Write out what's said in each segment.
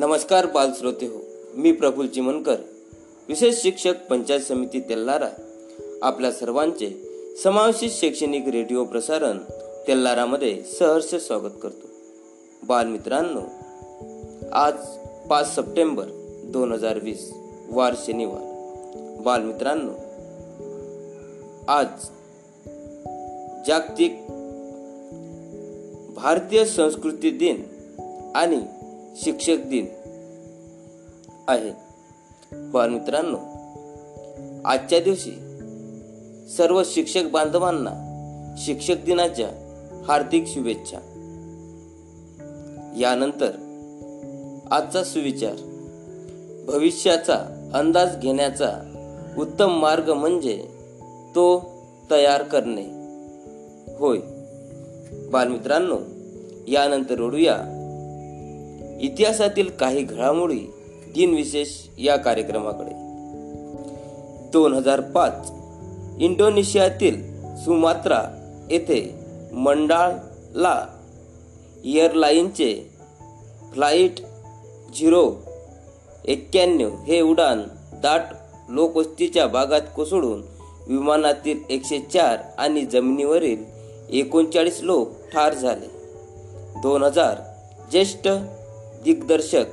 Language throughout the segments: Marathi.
नमस्कार बालश्रोते हो मी प्रफुल चिमनकर विशेष शिक्षक पंचायत समिती तेल्लारा आपल्या सर्वांचे समावेशित शैक्षणिक रेडिओ प्रसारण तेल्लारामध्ये सहर्ष स्वागत करतो. बालमित्रांनो आज पाच सप्टेंबर दोन हजार वीस वार शनिवार. बालमित्रांनो आज जागतिक भारतीय संस्कृती दिन आणि शिक्षक दिन आहे. बालमित्रांनो आजच्या दिवशी सर्व शिक्षक बांधवांना शिक्षक दिनाच्या हार्दिक शुभेच्छा. यानंतर आजचा सुविचार भविष्याचा अंदाज घेण्याचा उत्तम मार्ग म्हणजे तो तयार करणे. होय. बालमित्रांनो यानंतर ओढूया इतिहासातील काही घडामोडी दिनविशेष या कार्यक्रमाकडे. दोन हजार पाच इंडोनेशियातील सुमात्रा येथे मंडाळला एअरलाईनचे फ्लाईट झिरो एक्क्याण्णव हे उडान दाट लोकवस्तीच्या भागात कोसळून विमानातील एकशे चार आणि जमिनीवरील एकोणचाळीस लोक ठार झाले. दोन हजार ज्येष्ठ दिग्दर्शक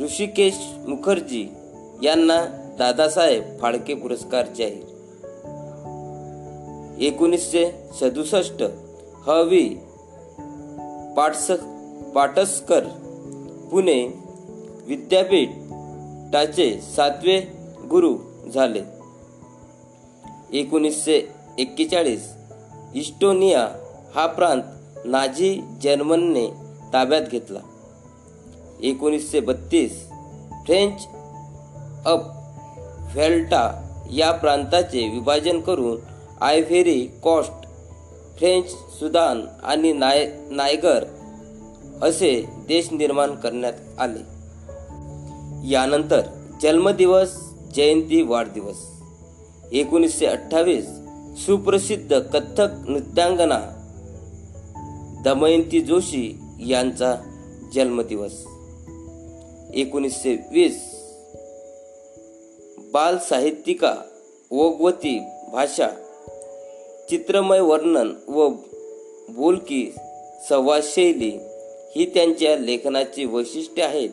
ऋषिकेश मुखर्जी यांना दादासाहेब फाळके पुरस्कार जाहीर. एकोणीसशे सदुसष्ट हवी पाटस पाटसकर पुणे विद्यापीठाचे सातवे गुरु झाले. एकोणीसशे एक्केचाळीस इस्टोनिया हा प्रांत नाझी जर्मनने ताब्यात घेतला. एकोणीसशे बत्तीस. फ्रेंच अप व्हेल्टा या प्रांताचे विभाजन करून आयव्हेरी कॉस्ट फ्रेंच सुदान आणि नाय नायगर असे देश निर्माण करण्यात आले. यानंतर जन्मदिवस जयंती वाढदिवस. एकोणीसशे अठ्ठावीस सुप्रसिद्ध कथ्थक नृत्यांगना दमयंती जोशी यांचा जन्मदिवस. एकोणीसशे वीस. बाल साहित्यिका ओगवती भाषा चित्रमय वर्णन व बोलकी संवादशैली ही त्यांच्या लेखनाची वैशिष्ट्ये आहेत.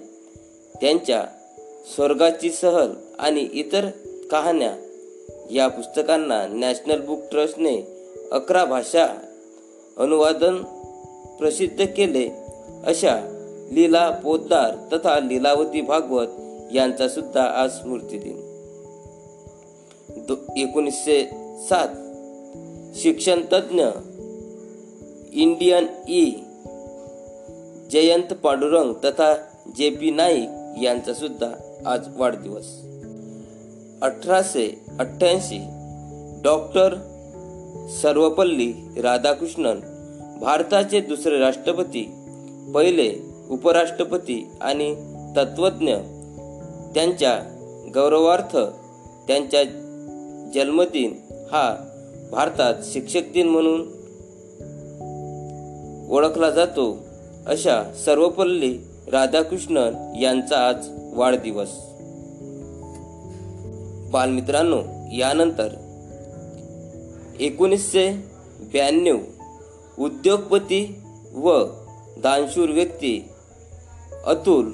त्यांच्या स्वर्गाची सहल आणि इतर कहाण्या या पुस्तकांना नॅशनल बुक ट्रस्टने अकरा भाषा अनुवादन प्रसिद्ध केले अशा लीला पोद्दार तथा लीलावती भागवत यांचा सुद्धा आज स्मृती दिन. एकोणीसशे सात. शिक्षण तज्ज्ञ इंडियन ई. जयंत पांडुरंग तथा जे पी नाईक यांचा सुद्धा आज वाढदिवस. अठराशे अठ्ठ्याऐंशी. डॉक्टर सर्वपल्ली राधाकृष्णन भारताचे दुसरे राष्ट्रपती पहिले उपराष्ट्रपती आणि तत्वज्ञ त्यांच्या गौरवार्थ त्यांच्या जन्मदिन हा भारतात शिक्षक दिन म्हणून ओळखला जातो. अशा सर्वपल्ली राधाकृष्णन यांचा आज वाढदिवस. बालमित्रांनो यानंतर एकोणीसशे ब्याण्णव उद्योगपती व दानशूर व्यक्ती अतुल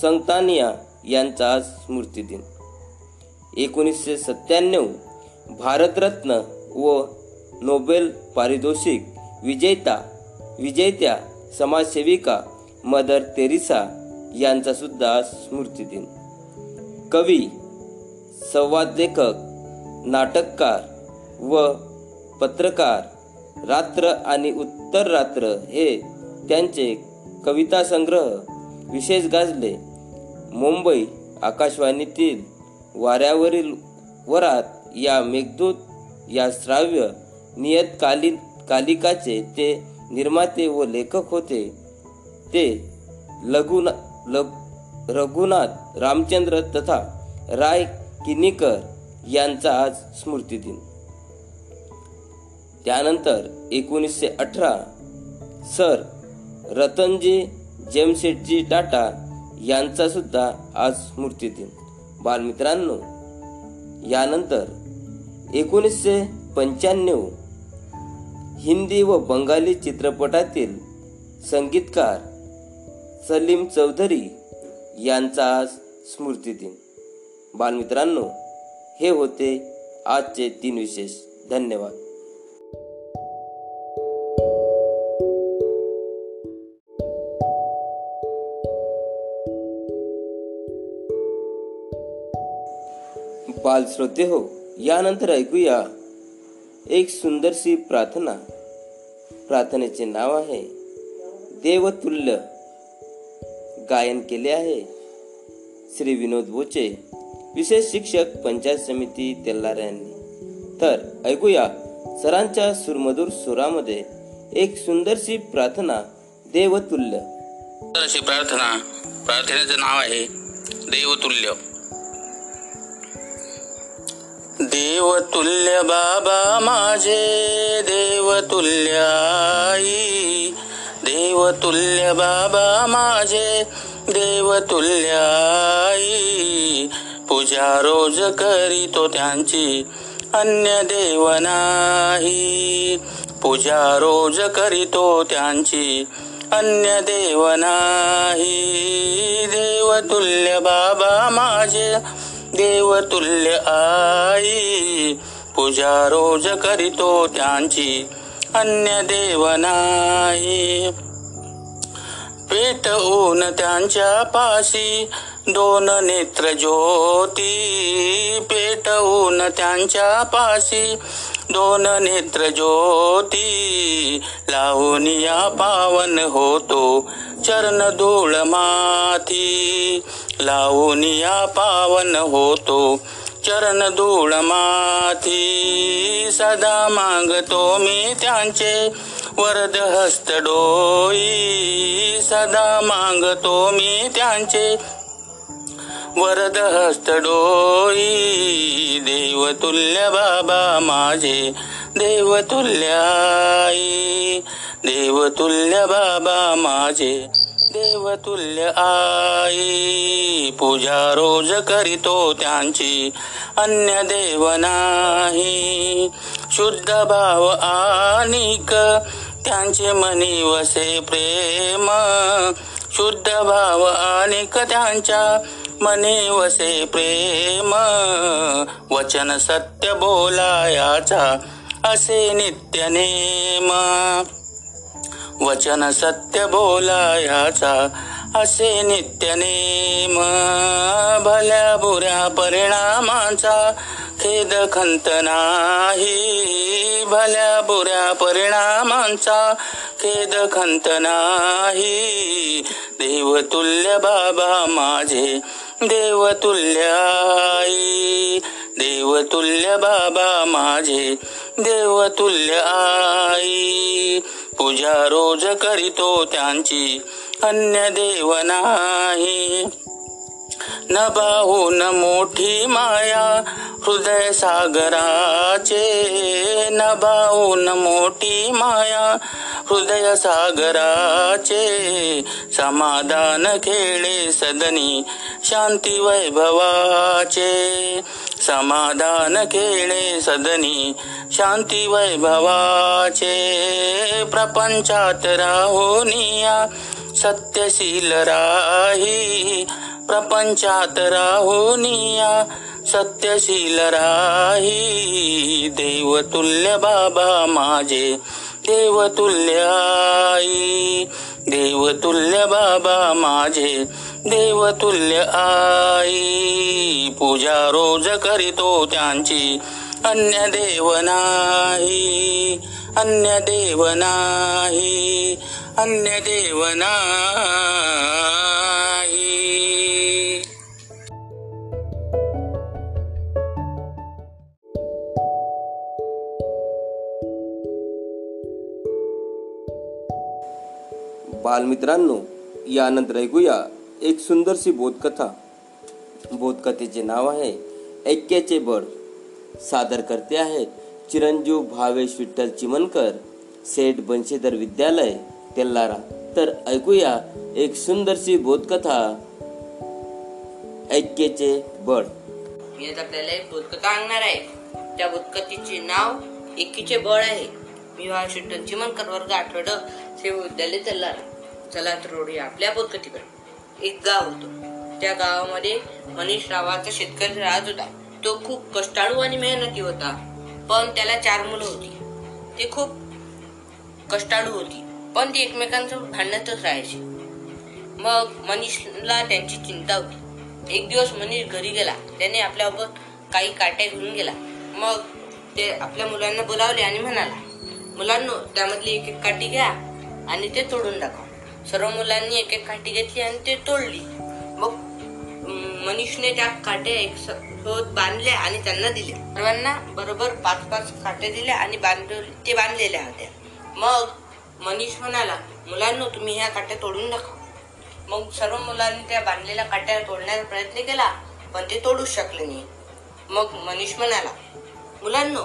संतानिया यांचा आज स्मृतिदिन. एकोणीसशे सत्त्याण्णव भारतरत्न व नोबेल पारितोषिक विजेता विजेत्या समाजसेविका मदर तेरिसा यांचा सुद्धा आज स्मृतिदिन. कवी संवाद लेखक नाटककार व पत्रकार रात्र आणि उत्तर रात्र हे त्यांचे कविता संग्रह विशेष गाजले. मुंबई आकाशवाणीतील वाऱ्यावरील वरात या मेघदूत या श्राव्य नियतकाली कालिकाचे ते निर्माते व लेखक होते. ते लघुना लग रघुनाथ रामचंद्र तथा राय किनीकर यांचा आज स्मृतिदिन. त्यानंतर एकोणीसशे अठरा सर रतनजी जेमशेटजी टाटा यांचा सुद्धा आज स्मृतिदिन बालमित्रांनो यानंतर एकोणीसशे पंच्याण्णव हिंदी व बंगाली चित्रपटातील संगीतकार सलीम चौधरी यांचा आज स्मृतिदिन. बालमित्रांनो हे होते आजचे तीन विशेष. धन्यवाद. बाल श्रोते हो यानंतर ऐकूया एक सुंदरशी प्रार्थना. प्रार्थनेचे नाव आहे देवतुल्य. गायन केले आहे श्री विनोद बोचे विशेष शिक्षक पंचायत समिती तेल्लार यांनी. तर ऐकूया सरांच्या सुरमधूर सुरामध्ये एक सुंदरशी प्रार्थना देवतुल्य. अशी प्रार्थना प्रार्थनेचं नाव आहे देवतुल्य. देवतुल्य बाबा माझे देवतुल्य आई. देवतुल्य बाबा माझे देवतुल्य आई. पूजा रोज करीतो त्यांची अन्य देव नाही. पूजा रोज करीतो त्यांची अन्य देव नाही. देवतुल्य बाबा माझे देवतुल्य आई. पूजा रोज करीतो त्यांची अन्य देव नाही. पेटवून त्यांच्या पाशी दोन नेत्र ज्योती पेटवून त्यांच्या पाशी. दोन नेत्र ज्योती लावून या पावन होतो. चरण धूळ माथी लावून या पावन होतो. चरण धूळ माथी सदा मागतो मी त्यांचे. वरद हस्त डोई सदा मागतो मी त्यांचे. वरद हस्त डोई देवतुल्य बाबा माझे देवतुल्य आई देवतुल्य बाबा माझे देवतुल्य आई. पूजा रोज करीतो त्यांची अन्य देव नाही. शुद्ध भाव आनिक त्यांचे मनी वसे प्रेम शुद्ध भाव अनेक त्यांच्या मने वसे प्रेम. वचन सत्य बोलायाचा असे नित्य नेम. वचन सत्य बोलायाचा असे नित्य नेम. भल्या बुऱ्या परिणामाचा खेद खंत नाही. भल्या बुऱ्या परिणामांचा खेद खंत नाही. देवतुल्य बाबा माझे देवतुल्य आई. देवतुल्य बाबा माझे देवतुल्य आई. पूजा रोज करीतो त्यांची अन्य देव नाही. न बाहून मोठी माया हृदय सागराचे. न बाहून मोठी माया हृदय सागराचे. समाधान खेळे सदनी शांती वैभवाचे. समाधान खेळे सदनी शांती वैभवाचे प्रपंचात राहुनिया सत्यशील राही प्रपंचात राहुनिया सत्यशील राही. देवतुल्य बाबा माझे देवतुल्य आई. देवतुल्य बाबा माझे देवतुल्य आई. पूजा रोज करीतो त्यांची अन्य देव नाही. अन्य देव नाही. अन्य देव नाही. बालमित्रांनो यानंतर ऐकूया एक सुंदरशी बोधकथा. बोधकथेचे नाव आहे ऐक्याचे बळ. सादर करते आहेत चिरंजीव भावेश विठ्ठल चिमनकर सेठ बंशीधर विद्यालय तेल्लारा तर ऐकूया एक सुंदरशी बोधकथा ऐक्याचे बळ. मी आज आपल्याला एक बोधकथा आणणार आहे. त्या बोधकथेचे नाव एकीचे बळ आहे. मी विठ्ठल चिमनकर वर्ग आठवड सेवा विद्यालय तेल्लारा चला तर रोडूया आपल्या बोधकथेकडे एक गाव होतं. त्या गावामध्ये मनीष नावाचा शेतकरी राहत होता. तो खूप कष्टाळू आणि मेहनती होता. पण त्याला चार मुलं होती. ते खूप कष्टाळू होती. पण ती एकमेकांचं भांडणतच राहायची. मग मनीषला त्यांची चिंता होती. एक दिवस मनीष घरी गेला. त्याने आपल्यासोबत काही काट्या घेऊन गेला. मग ते आपल्या मुलांना बोलावले आणि म्हणाला मुलांनो त्यामधली एक एक काठी घ्या आणि ते तोडून दाखवा सर्व मुलांनी एक एक काठी घेतली आणि ते तोडली. मग मनीषने त्या काठ्या एक सोबत बांधल्या आणि त्यांना दिल्या. सर्वांना बरोबर पाच पाच काठ्या दिल्या आणि बांधले ते बांधलेल्या होत्या. मग मनीष म्हणाला मुलांनो तुम्ही ह्या काठ्या तोडून दाखवा. मग सर्व मुलांनी त्या बांधलेल्या काट्या तोडण्याचा प्रयत्न केला पण ते तोडूच शकले नाही. मग मनीष म्हणाला मुलांनो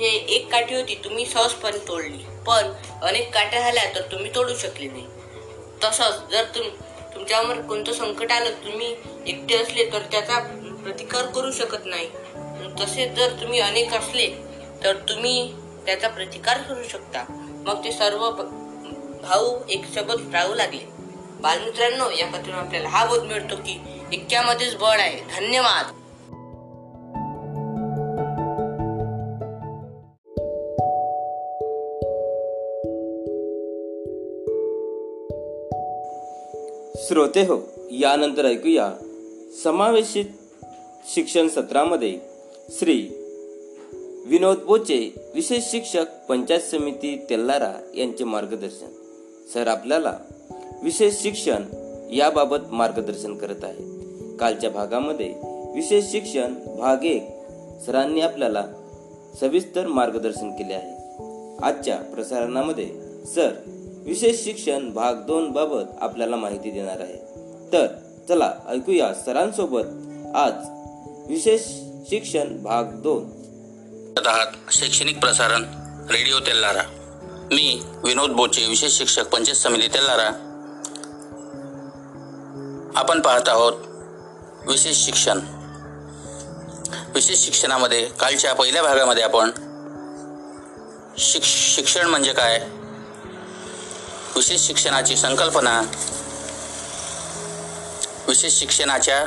हे एक काठी होती तुम्ही सहजपणे तोडली. पण अनेक काट्या झाल्या तर तुम्ही तोडू शकले नाही. तसंच जर तुम तुमच्यावर कोणतं संकट आलं तुम्ही एकटे असले तर त्याचा प्रतिकार करू शकत नाही. तसे जर तुम्ही अनेक असले तर तुम्ही त्याचा प्रतिकार करू शकता. मग ते सर्व भाऊ एक सोबत राहू लागले. बालमित्रांनो या कथेतून आपल्याला हा बोध मिळतो की इतक्यामध्येच बळ आहे. धन्यवाद! श्रोते हो यानंतर ऐकूया समावेशित शिक्षण सत्रामध्ये श्री विनोद बोचे विशेष शिक्षक पंचायत समिती तेल्लारा यांचे मार्गदर्शन. सर आपल्याला विशेष शिक्षण याबाबत मार्गदर्शन करत आहेत. कालच्या भागामध्ये विशेष शिक्षण भाग एक सरांनी आपल्याला सविस्तर मार्गदर्शन केले आहे. आजच्या प्रसारणामध्ये सर विशेष शिक्षण भाग दोन बाबत आपल्याला माहिती देणार आहे. तर चला ऐकूया सरांसोबत आज विशेष शिक्षण भाग दोन. आहात शैक्षणिक प्रसारण रेडिओ तेल्लारा मी विनोद बोचे विशेष शिक्षक पंचायत समिती तेल्लारा आपण पाहत आहोत विशेष शिक्षण. विशेष शिक्षणामध्ये कालच्या पहिल्या भागामध्ये आपण शिक्षण म्हणजे काय? विशेष शिक्षणाची संकल्पना विशेष शिक्षणाच्या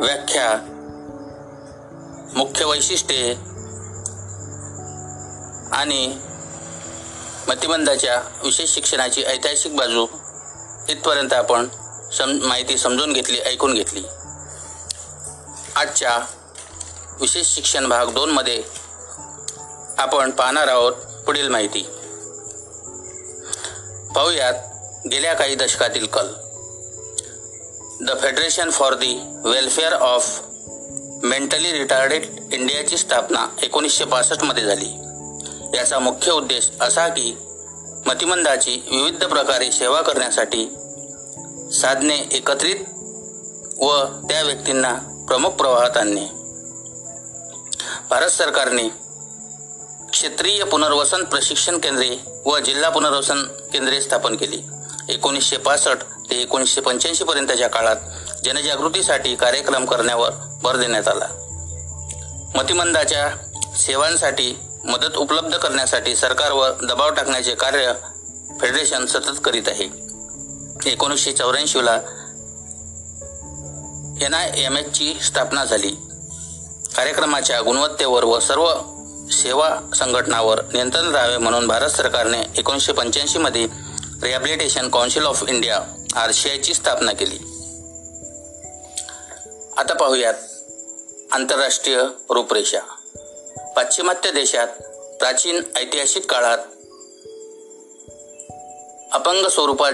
व्याख्या मुख्य वैशिष्ट्ये आणि मतिबंधाच्या विशेष शिक्षणाची ऐतिहासिक बाजू इथपर्यंत आपण सम माहिती समजून घेतली ऐकून घेतली. आजच्या विशेष शिक्षण भाग दोनमध्ये आपण पाहणार आहोत पुढील माहिती. पाहूयात गेल्या काही दशकातील कल. The federation for the welfare of mentally retarded इंडियाची स्थापना एकोणीसशे पासष्टमध्ये झाली. याचा मुख्य उद्देश असा की मतिमंदाची विविध प्रकारे सेवा करण्यासाठी साधने एकत्रित व त्या व्यक्तींना प्रमुख प्रवाहात आणणे. भारत सरकारने क्षेत्रीय पुनर्वसन प्रशिक्षण केंद्रे व जिल्हा पुनर्वसन केंद्रे स्थापन केली. एकोणीसशे पासष्ट ते एकोणीसशे पंच्याऐंशी पर्यंतच्या काळात जनजागृतीसाठी कार्यक्रम करण्यावर भर देण्यात आला. मतिमंदाच्या सेवांसाठी मदत उपलब्ध करण्यासाठी सरकारवर दबाव टाकण्याचे कार्य फेडरेशन सतत करीत आहे. एकोणीसशे चौऱ्याऐंशीला एन आय एम एचची स्थापना झाली. कार्यक्रमाच्या गुणवत्तेवर व सर्व सेवा संघटनावर नियंत्रण राहावे म्हणून भारत सरकारने एकोणीसशे पंच्याऐंशीमध्ये rehabilitation council of India R C आयची स्थापना केली. आता पाहूयात आंतरराष्ट्रीय रूपरेषा. पाश्चिमात्य देशात प्राचीन ऐतिहासिक काळात अपंग स्वरूपात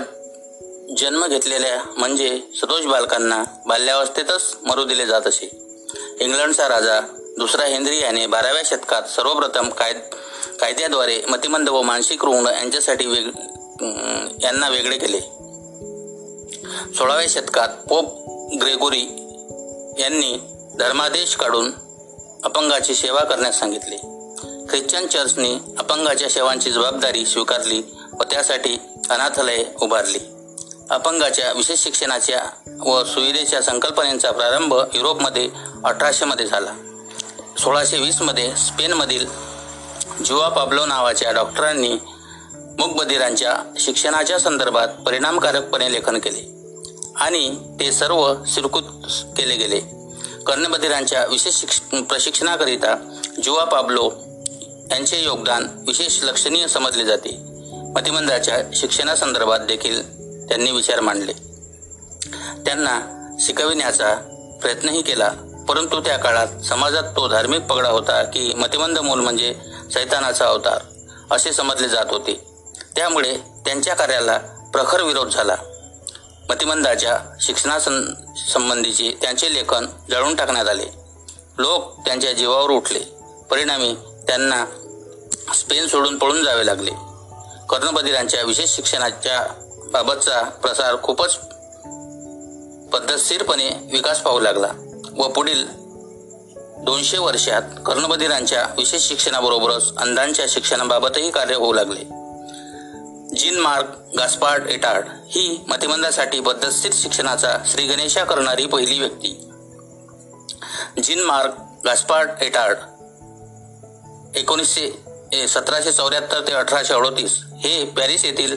जन्म घेतलेल्या म्हणजे सदोष बालकांना बाल्यावस्थेतच मरू दिले जात असे. इंग्लंडचा राजा दुसरा हेनरी याने बाराव्या शतकात सर्वप्रथम कायद कायद्याद्वारे मतिमंद व मानसिक रुग्ण यांच्यासाठी वेग यांना वेगळे केले. सोळाव्या शतकात पोप ग्रेगोरी यांनी धर्मादेश काढून अपंगाची सेवा करण्यास सांगितले. ख्रिश्चन चर्चने अपंगाच्या सेवांची जबाबदारी स्वीकारली व त्यासाठी अनाथालये उभारली. अपंगाच्या विशेष शिक्षणाच्या व सुविधेच्या संकल्पनेचा प्रारंभ युरोपमध्ये अठराशेमध्ये झाला. सोळाशे वीसमध्ये स्पेनमधील जुआ पाब्लो नावाच्या डॉक्टरांनी मूकबधिरांच्या शिक्षणाच्या संदर्भात परिणामकारकपणे लेखन केले. आणि ते सर्व सिरकूत केले गेले. कर्णबधिरांच्या विशेष शिक्ष प्रशिक्षणाकरिता जुआ पाब्लो यांचे योगदान विशेष लक्षणीय समजले जाते. मतिमंदाच्या शिक्षणासंदर्भात देखील त्यांनी विचार मांडले. त्यांना शिकविण्याचा प्रयत्नही केला. परंतु त्या काळात समाजात तो धार्मिक पगडा होता की मतिमंद मूल म्हणजे सैतानाचा अवतार असे समजले जात होते. त्यामुळे त्यांच्या कार्याला प्रखर विरोध झाला. मतिमंदाच्या शिक्षणासं संबंधीचे त्यांचे लेखन जळून टाकण्यात आले. लोक त्यांच्या जीवावर उठले. परिणामी त्यांना स्पेन सोडून पळून जावे लागले. कर्णबधिरांच्या विशेष शिक्षणाच्या बाबतचा प्रसार खूपच पद्धतशीरपणे विकास पाहू लागला. व पुढील दोनशे वर्षात कर्णबधिरांच्या विशेष शिक्षणाबरोबरच अंधांच्या शिक्षणाबाबतही कार्य होऊ लागले. जीन मार्क गास्पार्ड एटार्ड ही मतिमंदासाठी पद्धतशीर शिक्षणाचा श्री गणेशा करणारी पहिली व्यक्ती. जीन मार्क गास्पार्ड एटार्ड एकोणीसशे ए, सतराशे चौऱ्याहत्तर ते अठराशे अडोतीस हे पॅरिस येथील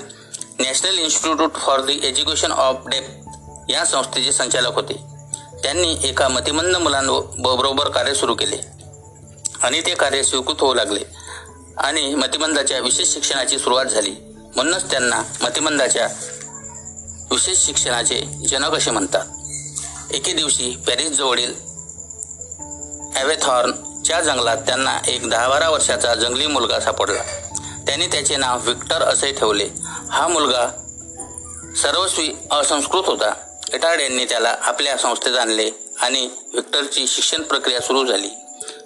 national institute for the education of deaf या संस्थेचे संचालक होते. त्यांनी एका मतिमंद मुलांबरोबर कार्य सुरू केले. आणि ते कार्य स्वीकृत होऊ लागले. आणि मतिमंदाच्या विशेष शिक्षणाची सुरुवात झाली. म्हणूनच त्यांना मतिमंदाच्या विशेष शिक्षणाचे जनक असे म्हणतात. एके दिवशी पॅरिसजवळील ॲवेथॉर्नच्या जंगलात त्यांना एक दहा बारा वर्षाचा जंगली मुलगा सापडला. त्यांनी त्याचे नाव विक्टर असे ठेवले. हा मुलगा सर्वस्वी असंस्कृत होता. एटार्ड यांनी त्याला आपल्या संस्थेत आणले आणि व्हिक्टरची शिक्षण प्रक्रिया सुरू झाली.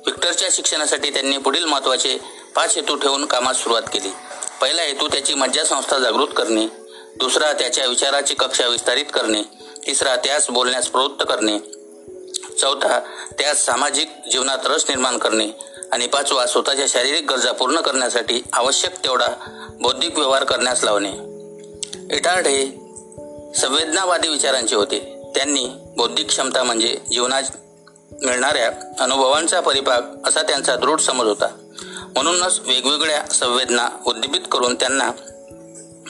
विक्टरच्या शिक्षणासाठी त्यांनी पुढील महत्त्वाचे पाच हेतू ठेवून कामात सुरुवात केली. पहिला हेतू त्याची मज्जासंस्था जागृत करणे. दुसरा त्याच्या विचाराची कक्षा विस्तारित करणे. तिसरा त्यास बोलण्यास प्रवृत्त करणे. चौथा त्यास सामाजिक जीवनात रस निर्माण करणे. आणि पाचवा स्वतःच्या शारीरिक गरजा पूर्ण करण्यासाठी आवश्यक तेवढा बौद्धिक व्यवहार करण्यास लावणे. इटार्ड हे संवेदनावादी विचारांचे होते. त्यांनी बौद्धिक क्षमता म्हणजे जीवनात मिळणाऱ्या अनुभवांचा परिपाक असा त्यांचा दृढ समज होता. म्हणूनच वेगवेगळ्या संवेदना उद्दीपित करून त्यांना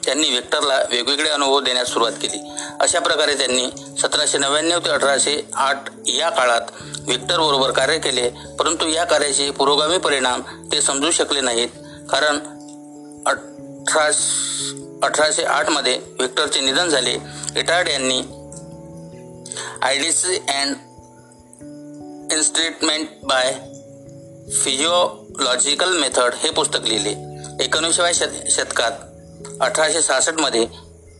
त्यांनी व्हेक्टरला वेगवेगळे अनुभव देण्यास सुरुवात केली. अशा प्रकारे त्यांनी सतराशे नव्याण्णव ते अठराशे आठ या काळात व्हेक्टर बरोबर कार्य केले परंतु या कार्याचे पुरोगामी परिणाम ते समजू शकले नाहीत. कारण अठरा अठराशे आठमध्ये व्हिक्टरचे निधन झाले. इटार्ड यांनी idiocy and its treatment by physiological method हे पुस्तक लिहिले. एकोणीसव्या शत शतकात अठराशे सहासष्टमध्ये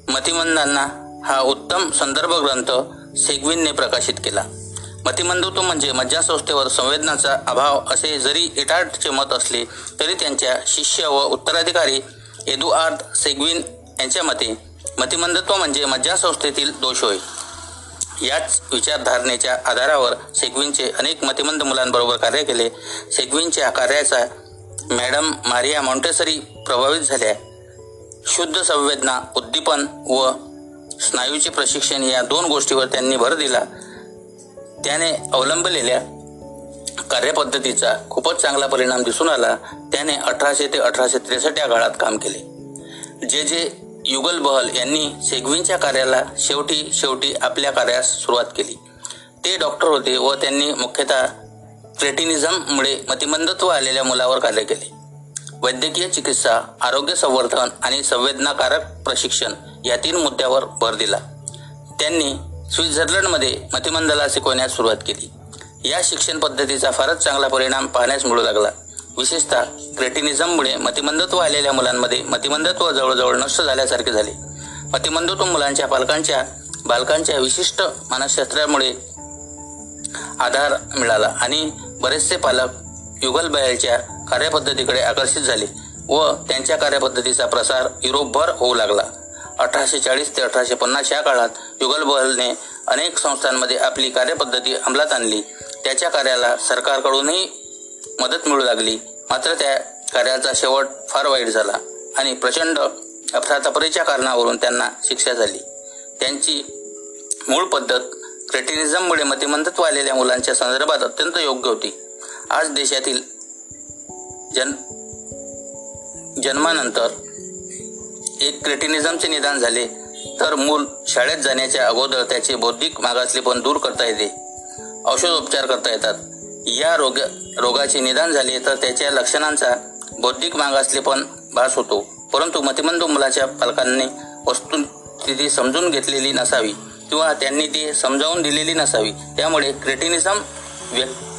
मतिमंदांना हा उत्तम संदर्भ ग्रंथ सेग्विनने प्रकाशित केला. मतिमंदत्व म्हणजे मज्जासंस्थेवर संवेदनाचा अभाव असे जरी इटार्डचे मत असले तरी त्यांच्या शिष्य व उत्तराधिकारी एदुआर्द सेग्विन यांच्या मते मतिमंदत्व म्हणजे मज्जासंस्थेतील दोष होय. याच विचारधारणेच्या आधारावर सेग्विनचे अनेक मतिमंद मुलांबरोबर कार्य केले. सेग्विनच्या कार्याचा मॅडम मारिया मॉन्टेसरी प्रभावित झाल्या. शुद्ध संवेदना उद्दीपन व स्नायूचे प्रशिक्षण या दोन गोष्टीवर त्यांनी भर दिला. त्याने अवलंबलेल्या कार्यपद्धतीचा खूपच चांगला परिणाम दिसून आला त्याने अठराशे ते अठराशे त्रेसष्ट या काळात काम केले. जे जे युगल बहल यांनी सेग्विनच्या कार्याला शेवटी शेवटी आपल्या कार्यास सुरुवात केली. ते डॉक्टर होते व त्यांनी मुख्यतः क्रेटिनिझममुळे मतिमंदत्व आलेल्या मुलावर कार्य केले. वैद्यकीय चिकित्सा आरोग्य संवर्धन आणि संवेदनाकारक प्रशिक्षण या तीन मुद्द्यावर भर दिला. त्यांनी स्वित्झर्लंडमध्ये मतिमंदला शिकवण्यास सुरुवात केली. या शिक्षण पद्धतीचा फारच चांगला परिणाम पाहण्यास मिळू लागला. विशेषतः क्रेटिनिझममुळे मतिमंदत्व आलेल्या मुलांमध्ये मतिमंदत्व जवळजवळ नष्ट झाल्यासारखे झाले. मतिमंदत्व मुलांच्या पालकांच्या बालकांच्या विशिष्ट मानसशास्त्रामुळे आधार मिळाला आणि बरेचसे पालक युगल बयालच्या कार्यपद्धतीकडे आकर्षित झाले व त्यांच्या कार्यपद्धतीचा प्रसार युरोपभर होऊ लागला. अठराशे चाळीस ते अठराशे पन्नास या काळात युगल बहलने अनेक संस्थांमध्ये आपली कार्यपद्धती अंमलात आणली. त्याच्या कार्याला सरकारकडूनही मदत मिळू लागली. मात्र त्या कार्याचा शेवट फार वाईट झाला आणि प्रचंड अफरातफरीच्या कारणावरून त्यांना शिक्षा झाली. त्यांची मूळ पद्धत क्रेटिनिझममुळे मतिमंदत्व आलेल्या मुलांच्या संदर्भात अत्यंत योग्य होती. आज देशातील जन जन्मानंतर एक क्रेटिनिझमचे निदान झाले तर मूल शाळेत जाण्याच्या अगोदर त्याचे बौद्धिक मागासलेपण दूर करता येते. औषधोपचार करता येतात. या रोग रोगाचे निदान झाले तर त्याच्या लक्षणांचा बौद्धिक मागासलेपण भास होतो. परंतु मतिमंद मुलाच्या पालकांनी वस्तुस्थिती समजून घेतलेली नसावी किंवा त्यांनी ती समजावून दिलेली नसावी. त्यामुळे क्रेटिनिझम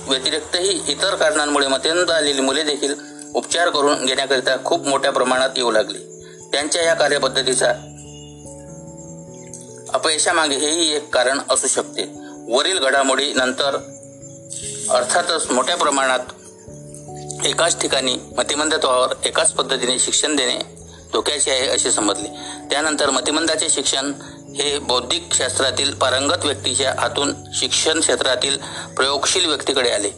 व्यतिरिक्तही इतर कारणांमुळे मतिमंद आलेली मुले देखील उपचार करून घेण्याकरिता खूप मोठ्या प्रमाणात येऊ लागली. त्यांच्या या कार्यपद्धतीचा अपयशामागे हेही एक कारण असू शकते. वरील घडामोडी नंतर अर्थातच मोठ्या प्रमाणात एकाच ठिकाणी मतिमंदत्वावर एकाच पद्धतीने शिक्षण देणे धोक्याचे आहे असे समजले. त्यानंतर मतिमंदाचे शिक्षण हे बौद्धिक शास्त्रातील पारंगत व्यक्तीच्या हातून शिक्षण क्षेत्रातील प्रयोगशील व्यक्तीकडे आले.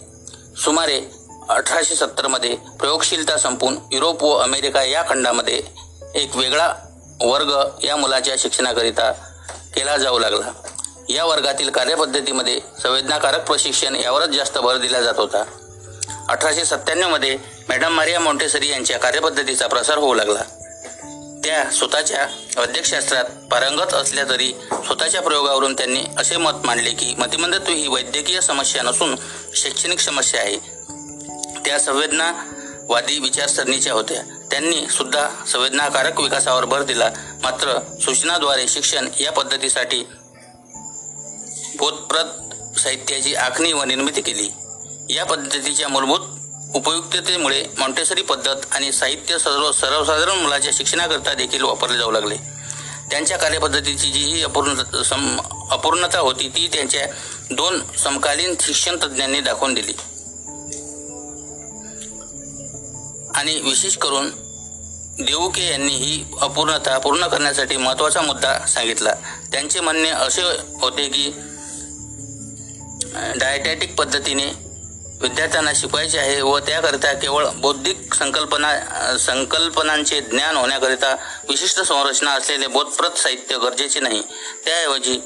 सुमारे अठराशे सत्तरमध्ये प्रयोगशीलता संपून युरोप व अमेरिका या खंडामध्ये एक वेगळा वर्ग या मुलाच्या शिक्षणाकरिता केला जाऊ लागला. या वर्गातील कार्यपद्धतीमध्ये संवेदनाकारक प्रशिक्षण यावरच जास्त भर दिला जात होता. अठराशे सत्त्याण्णवमध्ये मॅडम मारिया मोंटेसरी यांच्या कार्यपद्धतीचा प्रसार होऊ लागला. त्या स्वतःच्या वैद्यकशास्त्रात पारंगत असल्या तरी स्वतःच्या प्रयोगावरून त्यांनी असे मत मांडले की मतिमंदत्व ही वैद्यकीय समस्या नसून शैक्षणिक समस्या आहे. त्या संवेदनावादी विचारसरणीच्या होत्या. त्यांनी सुद्धा संवेदनाकारक विकासावर भर दिला. मात्र सूचनाद्वारे शिक्षण या पद्धतीसाठी बोधप्रद साहित्याची आखणी व निर्मिती केली. या पद्धतीच्या मूलभूत उपयुक्ततेमुळे मॉन्टेसरी पद्धत आणि साहित्य सर्व सर्वसाधारण मुलाच्या शिक्षणाकरता देखील वापरले जाऊ लागले. त्यांच्या कार्यपद्धतीची जी ही अपूर्ण सम अपूर्णता होती ती त्यांच्या दोन समकालीन शिक्षण तज्ज्ञांनी दाखवून दिली. आणि विशेष करून देऊके यांनी ही अपूर्णता पूर्ण करण्यासाठी महत्त्वाचा मुद्दा सांगितला. त्यांचे म्हणणे असे होते की डायटॅटिक पद्धतीने विद्यार्थ्यांना शिकवायचे आहे व त्याकरिता केवळ बौद्धिक संकल्पना संकल्पनांचे ज्ञान होण्याकरिता विशिष्ट संरचना असलेले बोधप्रत साहित्य गरजेचे नाही. त्याऐवजी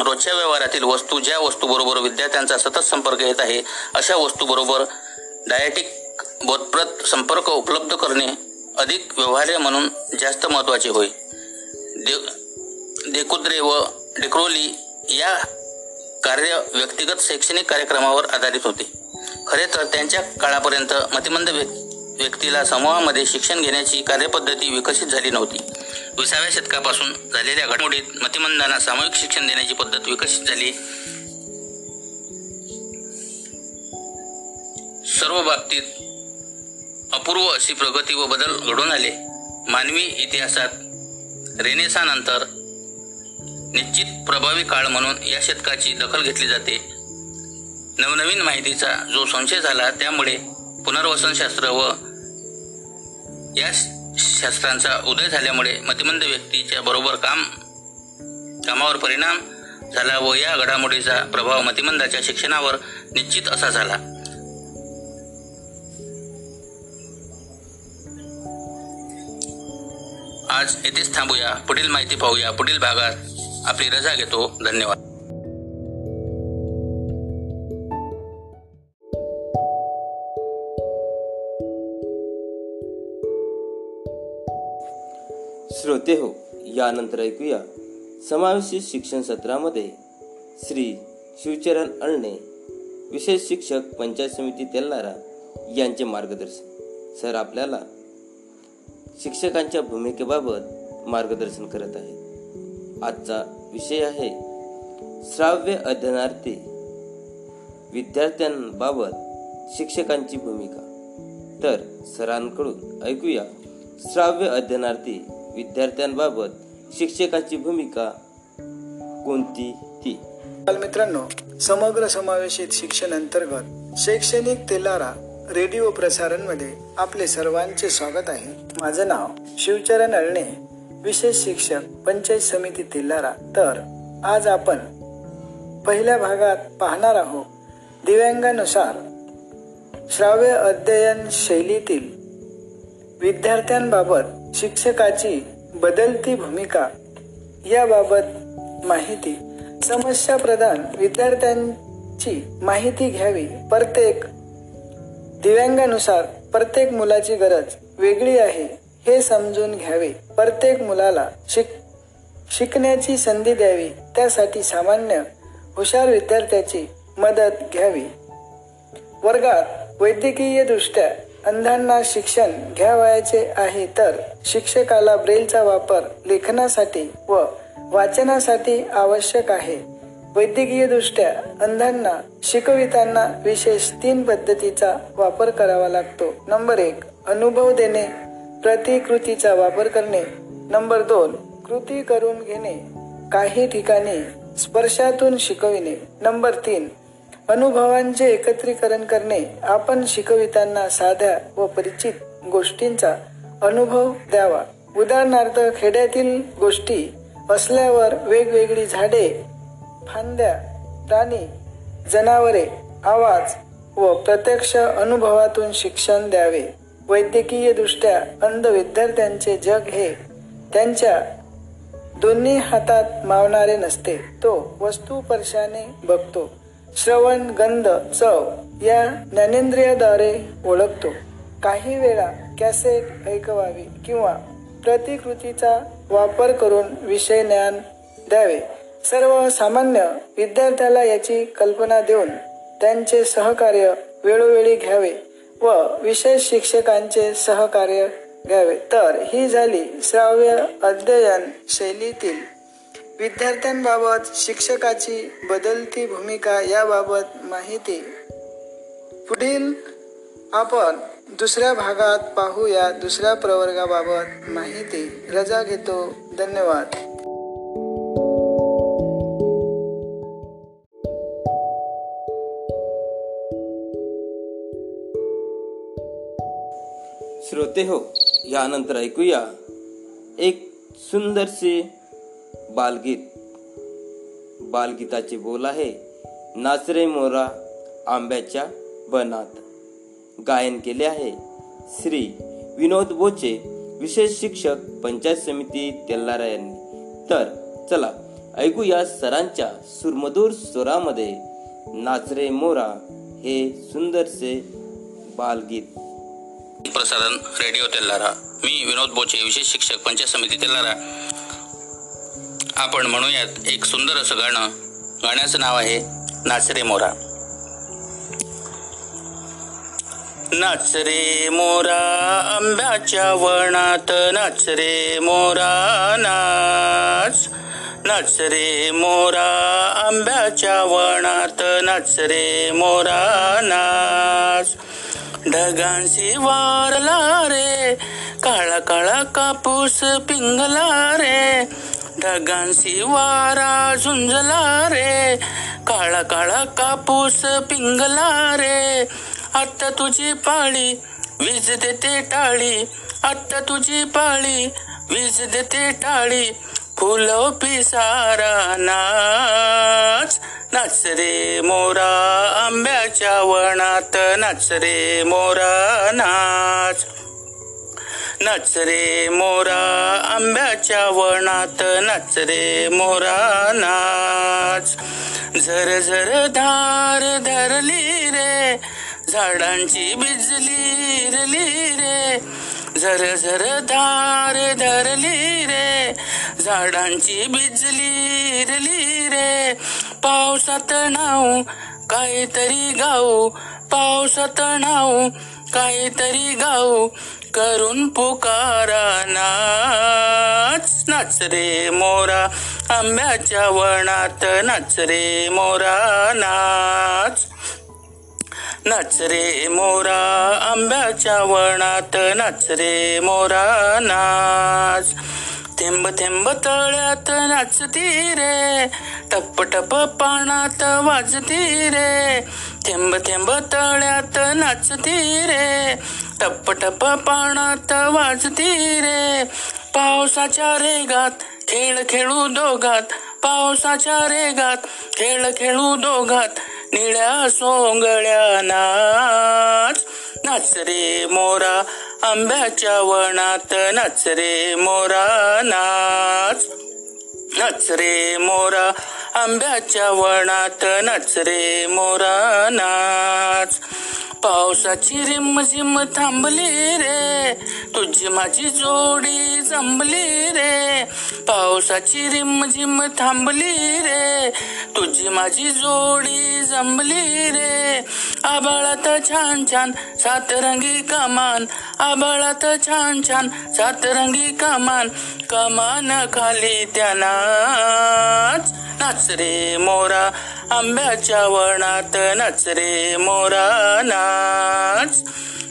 रोजच्या व्यवहारातील वस्तू ज्या वस्तूबरोबर विद्यार्थ्यांचा सतत संपर्क येत आहे अशा वस्तूबरोबर डायटिक बोधप्रद संपर्क उपलब्ध करणे अधिक व्यवहार्य म्हणून जास्त महत्त्वाचे होय. दे देकुद्रे व डेक्रोली या कार्य व्यक्तिगत शैक्षणिक कार्यक्रमावर आधारित होते. खरे तर त्यांच्या काळापर्यंत मतिमंद व्यक्तीला समूहामध्ये शिक्षण घेण्याची कार्यपद्धती विकसित झाली नव्हती. विसाव्या शतकापासून झालेल्या घडामोडीत मतिमंदांना सामूहिक शिक्षण देण्याची पद्धत विकसित झाली. सर्व बाबतीत अपूर्व अशी प्रगती व बदल घडून आले. मानवी इतिहासात रेनेसानंतर निश्चित प्रभावी काळ म्हणून या शतकाची दखल घेतली जाते. नवनवीन माहितीचा जो संशय झाला त्यामुळे पुनर्वसनशास्त्र व या शास्त्रांचा उदय झाल्यामुळे मतिमंद व्यक्तीच्या बरोबर काम कामावर परिणाम झाला व या घडामोडीचा प्रभाव मतिमंदाच्या शिक्षणावर निश्चित असा झाला. आज येथेच थांबूया. पुढील माहिती पाहूया. पुढील भागात आपली रजा घेतो. धन्यवाद. श्रोते हो यानंतर ऐकूया समावेशित शिक्षण सत्रामध्ये श्री शिवचरण अळणे विशेष शिक्षक पंचायत समिती तेल्लारा यांचे मार्गदर्शन. सर आपल्याला शिक्षकांच्या भूमिकेबाबत मार्गदर्शन करत आहेत आजचा विषय आहे श्राव्य अध्ययनार्थी विद्यार्थ्यांबाबत शिक्षकांची भूमिका. तर सरांकडून ऐकूया श्राव्य अध्ययनार्थी विद्यार्थ्यांबाबत शिक्षकाची भूमिका कोणती ती? मित्रांनो समग्र समावेशित शिक्षण अंतर्गत शैक्षणिक तेलारा रेडिओ प्रसारणमध्ये आपले सर्वांचे स्वागत आहे. माझं नाव शिवचरण अळणे विशेष शिक्षक पंचायत समिती तेलारा. तर आज आपण पहिल्या भागात पाहणार आहोत दिव्यांगानुसार श्राव्य अध्ययन शैलीतील विद्यार्थ्यांबाबत शिक्षकाची बदलती भूमिका याबाबत माहिती. समस्या प्रदान विद्यार्थ्यांची माहिती घ्यावी. प्रत्येक दिव्यांगानुसार प्रत्येक मुलाची गरज वेगळी आहे हे समजून घ्यावे. प्रत्येक मुलाला शिक शिकण्याची संधी द्यावी. त्यासाठी सामान्य हुशार विद्यार्थ्याची मदत घ्यावी. वर्गात वैद्यकीय दृष्ट्या अंधांना शिक्षण घ्यावयाचे आहे तर शिक्षकाला ब्रेलचा वापर लेखनासाठी व वाचनासाठी आवश्यक आहे. वैद्यकीय दृष्ट्या अंधांना शिकविताना विशेष तीन पद्धतीचा वापर करावा लागतो. नंबर एक अनुभव देणे प्रतिकृतीचा वापर करणे. नंबर दोन कृती करून घेणे काही ठिकाणी स्पर्शातून शिकविणे. नंबर तीन अनुभवांचे एकत्रीकरण करणे. आपण शिकविताना साध्या व परिचित गोष्टींचा अनुभव द्यावा. उदाहरणार्थ खेड्यातील गोष्टी असल्यावर वेगवेगळी झाडे फांद्या प्राणी जनावरे आवाज व प्रत्यक्ष अनुभवातून शिक्षण द्यावे. वैद्यकीय दृष्ट्या अंध विद्यार्थ्यांचे जग हे त्यांच्या दोन्ही हातात मावणारे नसते. तो वस्तू स्पर्शाने बघतो. श्रवण गंध चव या ज्ञानेंद्रियाद्वारे ओळखतो. काही वेळा कॅसेट ऐकवावी किंवा प्रतिकृतीचा वापर करून विषय ज्ञान द्यावे. सर्व सामान्य विद्यार्थ्याला याची कल्पना देऊन त्यांचे सहकार्य वेळोवेळी घ्यावे. व विशेष शिक्षकांचे सहकार्य घ्यावे. तर ही झाली श्राव्य अध्ययन शैलीतील. विद्यार्थ्यांबाबत शिक्षकाची बदलती भूमिका याबाबत माहिती. पुढील आपण दुसऱ्या भागात पाहूया दुसऱ्या प्रवर्गाबाबत माहिती. रजा घेतो. धन्यवाद. श्रोते हो यानंतर ऐकूया एक सुंदरसे बालगीत. बालगीताचे बोल आहे नाचरे मोरा आंब्याच्या बनात गायन केले आहे श्री विनोद बोचे विशेष शिक्षक पंचायत समिती तेल्लारा यांनी. तर चला ऐकूया सरांच्या सुरमधूर स्वरामध्ये नाचरे मोरा हे सुंदरसे बालगीत. प्रसारण रेडिओ तेल्लारा मी विनोद बोचे विशेष शिक्षक पंचायत समिती तेल्लारा आपण म्हणूयात एक सुंदर असं गाणं. गाण्याचं नाव आहे नाचरे मोरा. नाच रे मोरा आंब्याच्या वणात नाच रे मोरा नाच. नाच रे मोरा आंब्याच्या वणात नाच रे मोरा नाच. ढगांशी वारला रे. काळा काळा कापूस पिंगला रे. ढगांशी वारा झुंजला रे. काळा काळा कापूस पिंगला रे. आत्ता तुझी पाळी वीज देते टाळी. आत्ता तुझी पाळी वीज देते टाळी. फुलो पिसारा नाच. नाच रे मोरा आंब्याच्या वनात. नाच रे मोरा नाच. नाच रे मोरा आंब्याच्या वनात. नाच रे मोरा नाच. झर झर धार धरली रे. झाडांची बिजली रली रे. झर झर धार धरली रे. झाडांची बिजली रली रे. पावसात नाव काहीतरी गाऊ. पावसात नाव काहीतरी गाऊ. करून पुकारा नाच नाच रे मोरा. आंब्याच्या वणात नाच रे मोरा नाच. नाच रे मोरा. आंब्याच्या वणात नाच रे मोरा नाच. थेंब थेंब तळ्यात नाचती रे. टप टप पाण्यात वाजती रे. थेंब थेंब तळ्यात नाचती रे. टप टप पाण्यात वाजती रे. पावसाच्या रेगात खेळ खेळू दोघात पावसाच्या रेगात खेळ खेळू दोघात निळ्या सोंगळ्या नाच. नाच रे मोरा आंब्याच्या वनात नाच रे मोरा नाच. नाच रे मोरा आंब्याच्या वनात नाच रे मोरा नाच. पावसाची रिम झिम थांबली रे. तुझी माझी जोडी जमली रे. पावसाची रिम झिम थांबली रे. तुझी माझी जोडी जमली रे. आबाळात छान छान सातरंगी कमान. आबाळात छान छान सातरंगी कमान. कमान खाली त्या नाच. नाच रे मोरा आंब्याच्या वणात नाच रे मोरा नाच.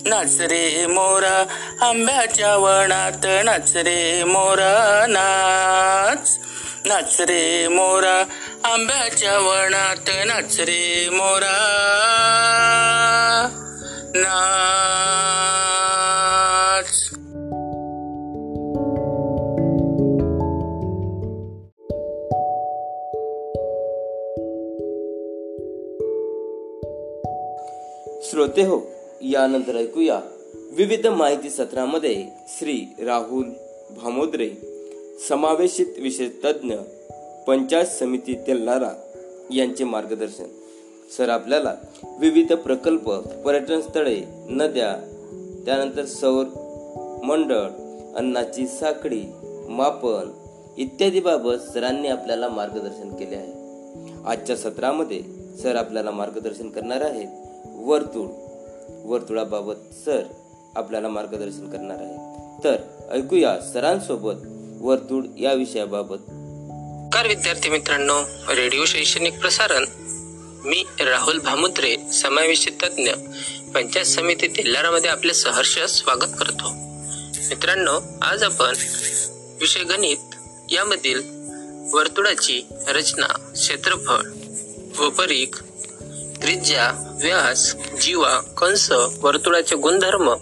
नाच रे मोरा आंब्याच्या वणात नाच रे मोरा नाच. नाच रे मोरा आंब्याच्या वणात नाच रे मोरा ना श्रोते हो यानंतर ऐकूया विविध माहिती सत्रामध्ये श्री राहुल भामोद्रे समावेशित विशेष तज्ज्ञ पंचायत समिती तेल्लारा यांचे मार्गदर्शन. सर आपल्याला विविध प्रकल्प पर्यटन स्थळे नद्या त्यानंतर सौर मंडळ अन्नाची साखळी मापन इत्यादी बाबत सरांनी आपल्याला मार्गदर्शन केले आहे. आजच्या सत्रामध्ये सर आपल्याला मार्गदर्शन करणार आहेत वर्तुळ वर्तुळाबाबत सर आपल्याला मार्गदर्शन करणार आहेत. तर ऐकूया सरांसोबत वर्तुळ या विषयाबाबत. नमस्कार विद्यार्थी मित्रांनो रेडिओ शैक्षणिक प्रसारण. मी राहुल भामुद्रे समावेशित तज्ञ पंचायत समिती तेल्लारामध्ये आपले सहर्ष स्वागत करतो. मित्रांनो आज आपण विषय गणित यामधील वर्तुळाची रचना क्षेत्रफळ व परीख त्रिज्या व्यास जीवा कंस वर्तुळाचे गुणधर्म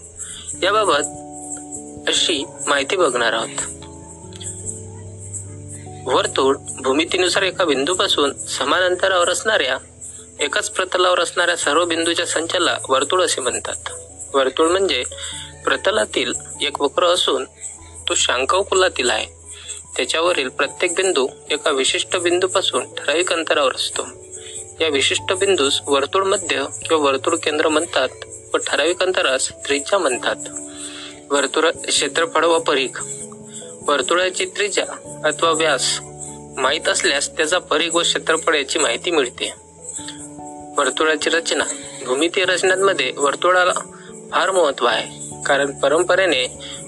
याबाबत अशी माहिती बघणार आहोत. वर्तुळ भूमितीनुसार एका बिंदूपासून समान अंतरावर असणाऱ्या एकाच प्रतलावर असणाऱ्या सर्व बिंदूच्या संचाला वर्तुळ असे म्हणतात. वर्तुळ म्हणजे प्रतलातील एक वक्र असून तो शांकवकुलातील आहे. त्याच्यावरील प्रत्येक बिंदू एका विशिष्ट बिंदूपासून ठराविक अंतरावर असतो. या विशिष्ट बिंदूस वर्तुळ मध्य किंवा वर्तुळ केंद्र म्हणतात व ठराविक अंतरास त्रिज्या म्हणतात. वर्तुळ क्षेत्रफळ व परीघ. वर्तुळाची त्रिज्या अथवा व्यास माहीत असल्यास त्याचा परीघ व क्षेत्रफळ याची माहिती मिळते. वर्तुळाची रचना. भूमिती रचनांमध्ये वर्तुळाला फार महत्त्व आहे. कारण परंपरेने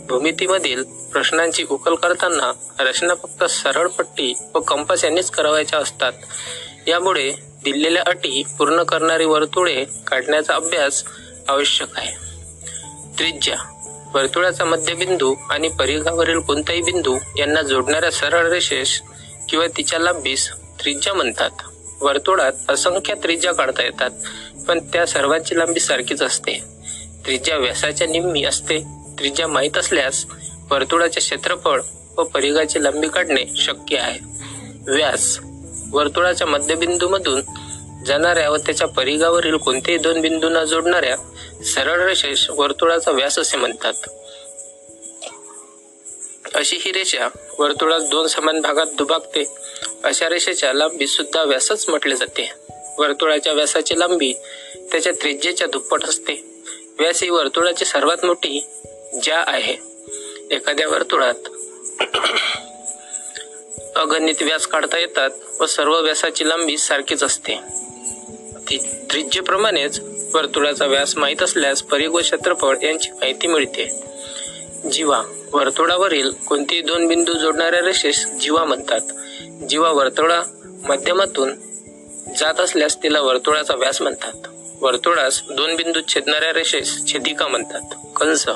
भूमितीमधील प्रश्नांची उकल करताना रचना फक्त सरळ पट्टी व कंपास यांनीच करावायच्या असतात. यामुळे दिलेल्या अटी पूर्ण करणारी वर्तुळे काढण्याचा अभ्यास आवश्यक आहे. त्रिज्या वर्तुळाचा मध्यबिंदू आणि परिघावरील कोणताही बिंदू यांना जोडणाऱ्या सरळ रेषेस किंवा तिच्या लांबीस त्रिज्या म्हणतात. वर्तुळात असंख्य त्रिज्या काढता येतात पण त्या सर्वांची लांबी सारखीच असते. त्रिज्या व्यासाच्या निम्मी असते. त्रिज्या माहीत असल्यास वर्तुळाचे क्षेत्रफळ व परिघाची लांबी काढणे शक्य आहे. व्यास वर्तुळाच्या मध्यबिंदूमधून जाणाऱ्या व त्याच्या परिघावरील कोणतेही दोन बिंदूंना जोडणाऱ्या सरळ रेषेस वर्तुळाचा व्यास असे म्हणतात. अशी ही रेषा वर्तुळात दोन समान भागात दुभागते. अशा रेषेच्या लांबी सुद्धा व्यासच म्हटले जाते. वर्तुळाच्या व्यासाची लांबी त्याच्या त्रिज्येच्या दुप्पट असते. व्यास ही वर्तुळाची सर्वात मोठी ज्या आहे. एखाद्या वर्तुळात अगणित व्यास काढता येतात व सर्व व्यासाची लांबी सारखीच असते. ती- त्रिज्येप्रमाणेच वर्तुळाचा व्यास माहीत असल्यास परिघ व क्षेत्रफळ यांची माहिती मिळते. जीवा वर्तुळावरील कोणतेही दोन बिंदू जोडणाऱ्या रेषेस जीवा म्हणतात. जीवा वर्तुळा माध्यमातून जात असल्यास तिला वर्तुळाचा व्यास म्हणतात. वर्तुळास दोन बिंदू छेदणाऱ्या रेषेस छेदिका म्हणतात. कंस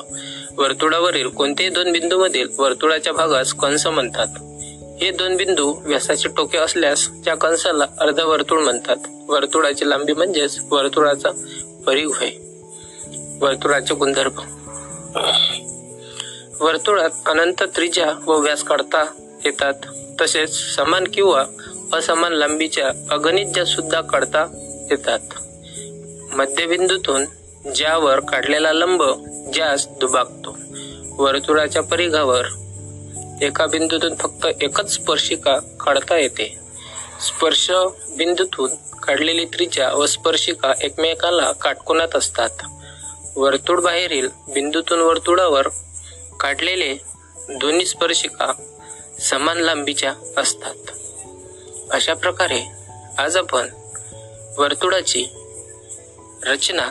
वर्तुळावरील कोणत्याही दोन बिंदूमधील वर्तुळाच्या भागास कंस म्हणतात. हे दोन बिंदू व्यासाचे टोके असल्यास त्या कंसाला अर्धवर्तुळ म्हणतात. वर्तुळाची लांबी म्हणजेच वर्तुळाचा परिघ होय वर्तुळाचे गुणधर्म. वर्तुळात अनंत त्रिज्या व व्यास काढता येतात. तसेच समान किंवा असमान लांबीच्या अगणित ज्या सुद्धा काढता येतात. मध्यबिंदूतून ज्यावर काढलेला लंब ज्यास दुबागतो वर्तुळाच्या परिघावर एका बिंदूतून फक्त एकच स्पर्शिका काढता येते. स्पर्श बिंदूतून काढलेली त्रिज्या व स्पर्शिका एकमेकाला काटकोनात असतात. वर्तुळ बाहेरील बिंदूतून वर्तुळावर काढलेले दोन्ही स्पर्शिका समान लांबीच्या असतात. अशा प्रकारे आज आपण वर्तुळाची रचना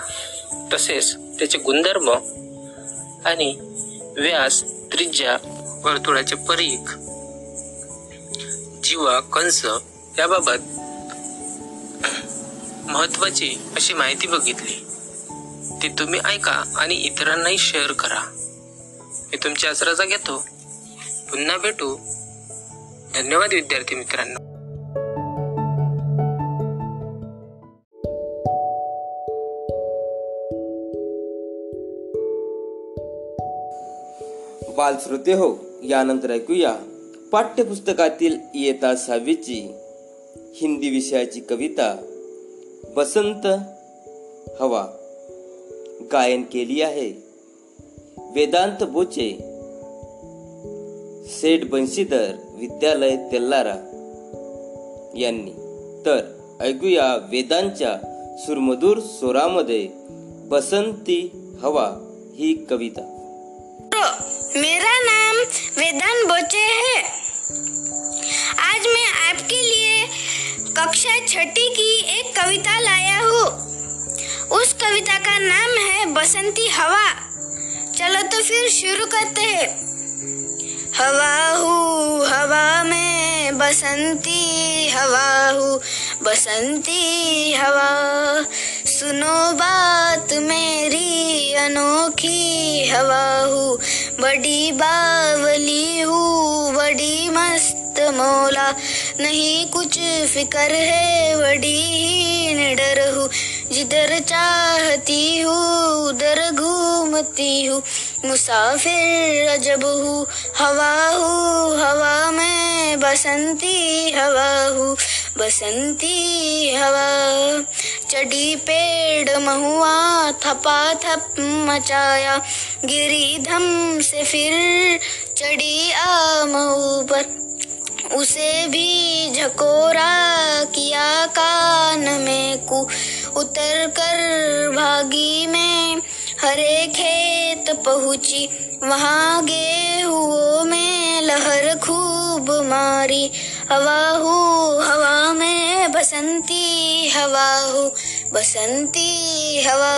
तसेच त्याचे गुणधर्म आणि व्यास त्रिज्या वर्तुळाचे परीख जीवा कंस याबाबत महत्वाची अशी माहिती बघितली. ती तुम्ही ऐका आणि इतरांनाही शेअर करा. मी तुमच्या आसराचा घेतो. पुन्हा भेटू. धन्यवाद विद्यार्थी मित्रांनो. बालश्रोते हो यानंतर ऐकूया. पाठ्यपुस्तकातील इयता सहावीची हिंदी विषयाची कविता बसंत हवा. गायन केली आहे. वेदांत बोचे. सेठ बंशीधर विद्यालय तेल्लारा यांनी. तर ऐकूया वेदांच्या सुरमधूर स्वरामध्ये बसंती हवा ही कविता. मेरा नाम वेदांत बोचे है। आज मैं आपके लिए कक्षा छठी की एक कविता लाया हूँ। उस कविता का नाम है बसंती हवा। चलो तो फिर शुरू करते हैं। हवा हूँ, हवा में बसंती हवा हूँ, बसंती हवा। सुनो बात मेरी, अनोखी हवा हूँ। बड़ी बावली हूँ बड़ी मस्त मौला। नहीं कुछ फिकर है बड़ी ही निडर हूँ। जिधर चाहती हूँ उधर घूमती हूँ। मुसाफिर अजब हूँ हवा हूँ हवा में बसंती हवा हूँ बसंती हवा। चढ़ी पेड़ महुआ थपा थप मचाया। गिरी धम से फिर चढ़ी आम ऊपर उसे भी झकोरा किया कान में कु। उतर कर भागी में हरे खेत पहुँची। वहाँ गेहूँ में लहर खूब मारी। हवा हूँ, हवा में बसंती हवा हूँ, बसंती हवा।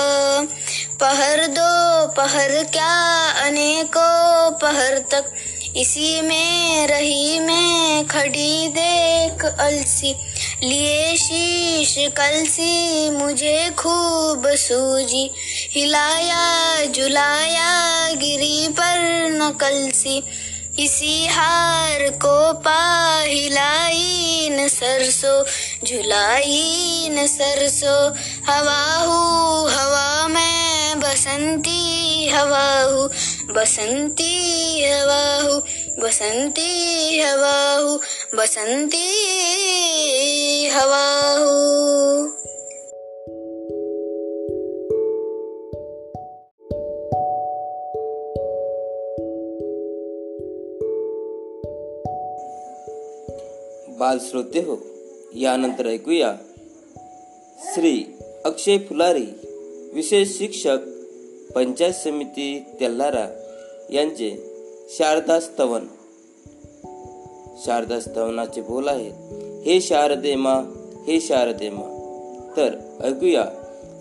पहर दो, पहर क्या, अनेकों पहर तक। इसी में, रही मैं, खड़ी देख अलसी। लिए शीश कलसी, मुझे खूब सूजी हिलाया, जुलाया, गिरी पर नकल सी इसी हार को पा हिलाई न सरसो झुलाई न सरसों। हवा हवा में बसंती, हवा बसंती हवा बसंती हवा बसंती, हवा बाल श्रोते हो. यानंतर ऐकूया. श्री अक्षय फुलारी विशेष शिक्षक पंचायत समिती तेल्हारा यांचे शारदा स्तवन. शारदा स्तवनाचे बोल आहेत. हे शारदे मा हे शारदे मा तर ऐकूया.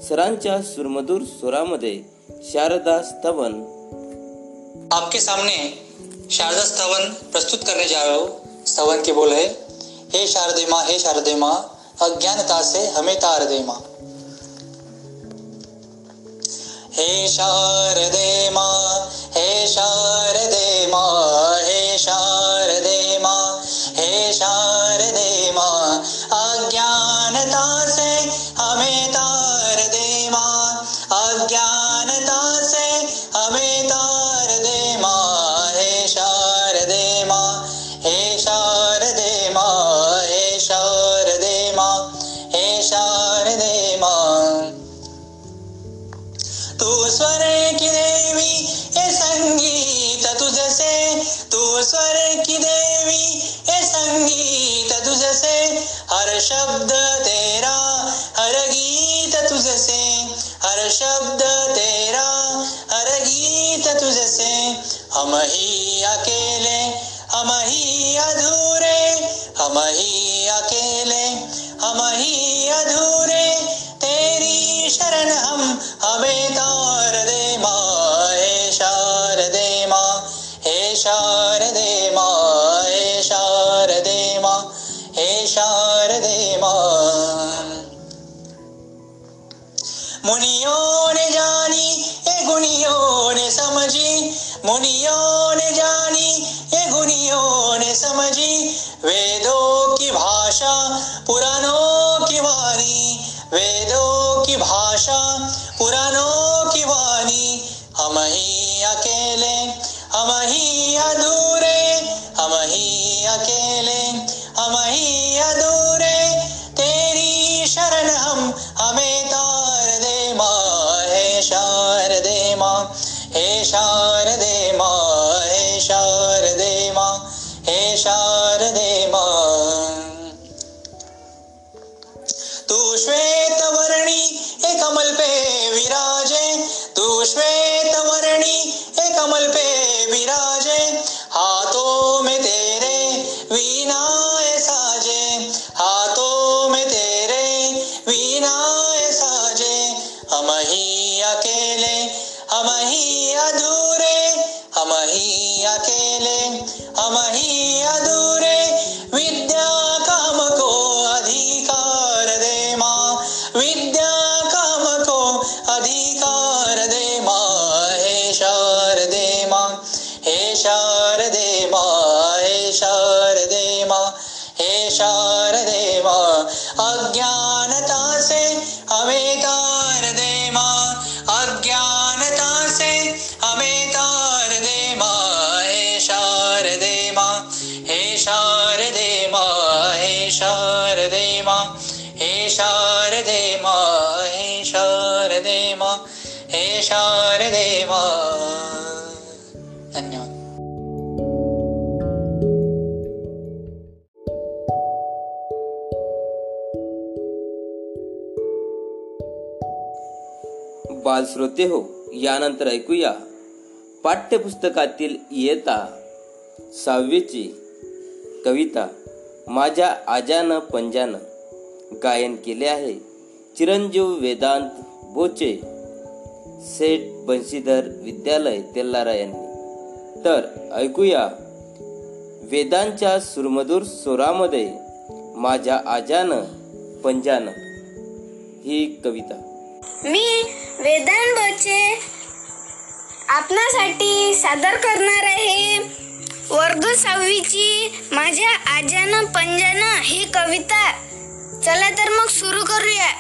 सरांच्या सुरमधूर स्वरामध्ये शारदा स्तवन. आपके सामने शारदा स्तवन प्रस्तुत करने जा रहा हूँ. स्तवन के बोल है. हे शारदे माँ हे शारदे माँ अज्ञानता से हमें तार दे माँ। हे शारदे माँ हे शारदे माँ हे शार हम ही अकेले हम ही अधूरे हम ही अकेले हम ही अधूरे। मुनियों ने जानी ये गुनियों ने समझी। वेदों की भाषा पुराणों की वाणी। वेदों की भाषा पुराणों की वाणी। हम ही अकेले हम ही अधूरे हम ही अकेले। श्वेत वर्णी ए कमल पे विराजे, हाथों में तेरे वीणाए साजे, हाथों में तेरे वीणाए साजे, हम ही अकेले, हम ही अधूरे, हम ही अकेले, हम ही अधूरे, विद्या श्रोते हो यानंतर ऐकूया. पाठ्यपुस्तकातील इयता सहावीची कविता माझ्या आजानं पंजानं गायन केले आहे. चिरंजीव वेदांत बोचे सेठ बंशीधर विद्यालय तेल्लारा यांनी. तर ऐकूया. वेदांच्या सुरमधूर स्वरामध्ये माझ्या आजानं पंजानं ही कविता. मी वेदांत बोचे आपणासाठी सादर करणार आहे. वर्ग सहावीची माझ्या आजानं पंजानं ही कविता. चला तर मग सुरू करूया.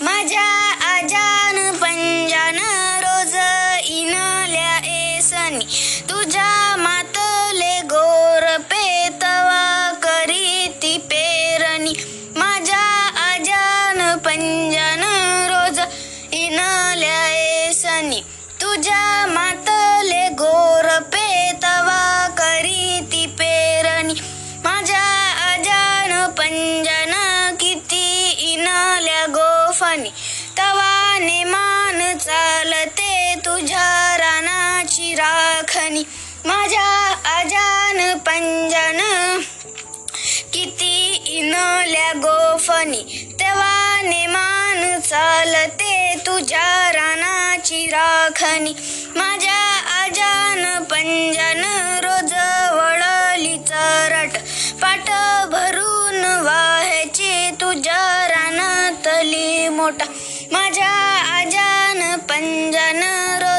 माझ्या आजा माझ्या अजान पंजान. किती इनल्या गोफनी तेव्हा नेमान चालते तुझ्या रानाची राखणी. माझ्या अजान पंजान रोज वळली चरट पाठ भरून वाहचे तुझ्या रानातली मोठा माझ्या अजान पंजन रोज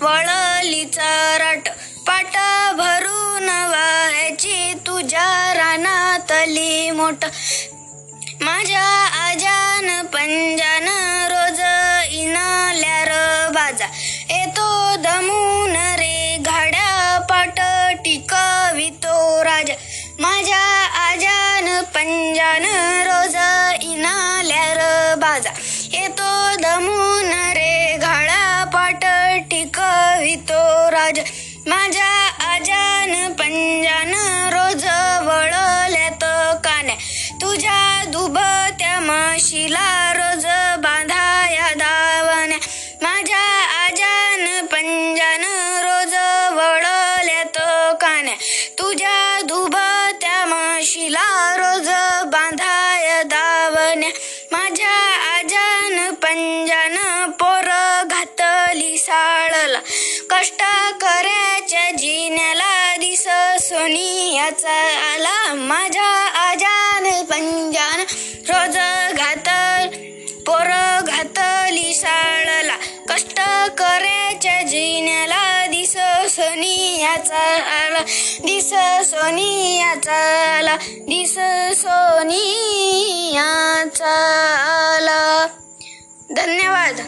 वळली चरट पाट भरून वाहायची तुझ्या रानातली मोठ माझ्या आजान पंजान रोज इनाल्या र बाजा. येतो दमून रे घाड्या पाट टिकवितो राजा. माझ्या आजान पंजान रोज इनाल्या र बाजा. येतो दमून रे कवितो राज. माझ्या आजान पंजान रोज वळल्यात कान्या. तुझ्या दुबत्या म्हशीला रोज बांधाया दावण्या माझ्या कष्ट करायच्या जिन्याला दिस सोनी याचा आला माझ्या आजान पंजान. रोज घातल पोर घातली साळला कष्ट करायच्या जिन्याला दिस सोनियाचा आला. दिस सोनियाचा आला. दिस सोनी याचा आला. धन्यवाद.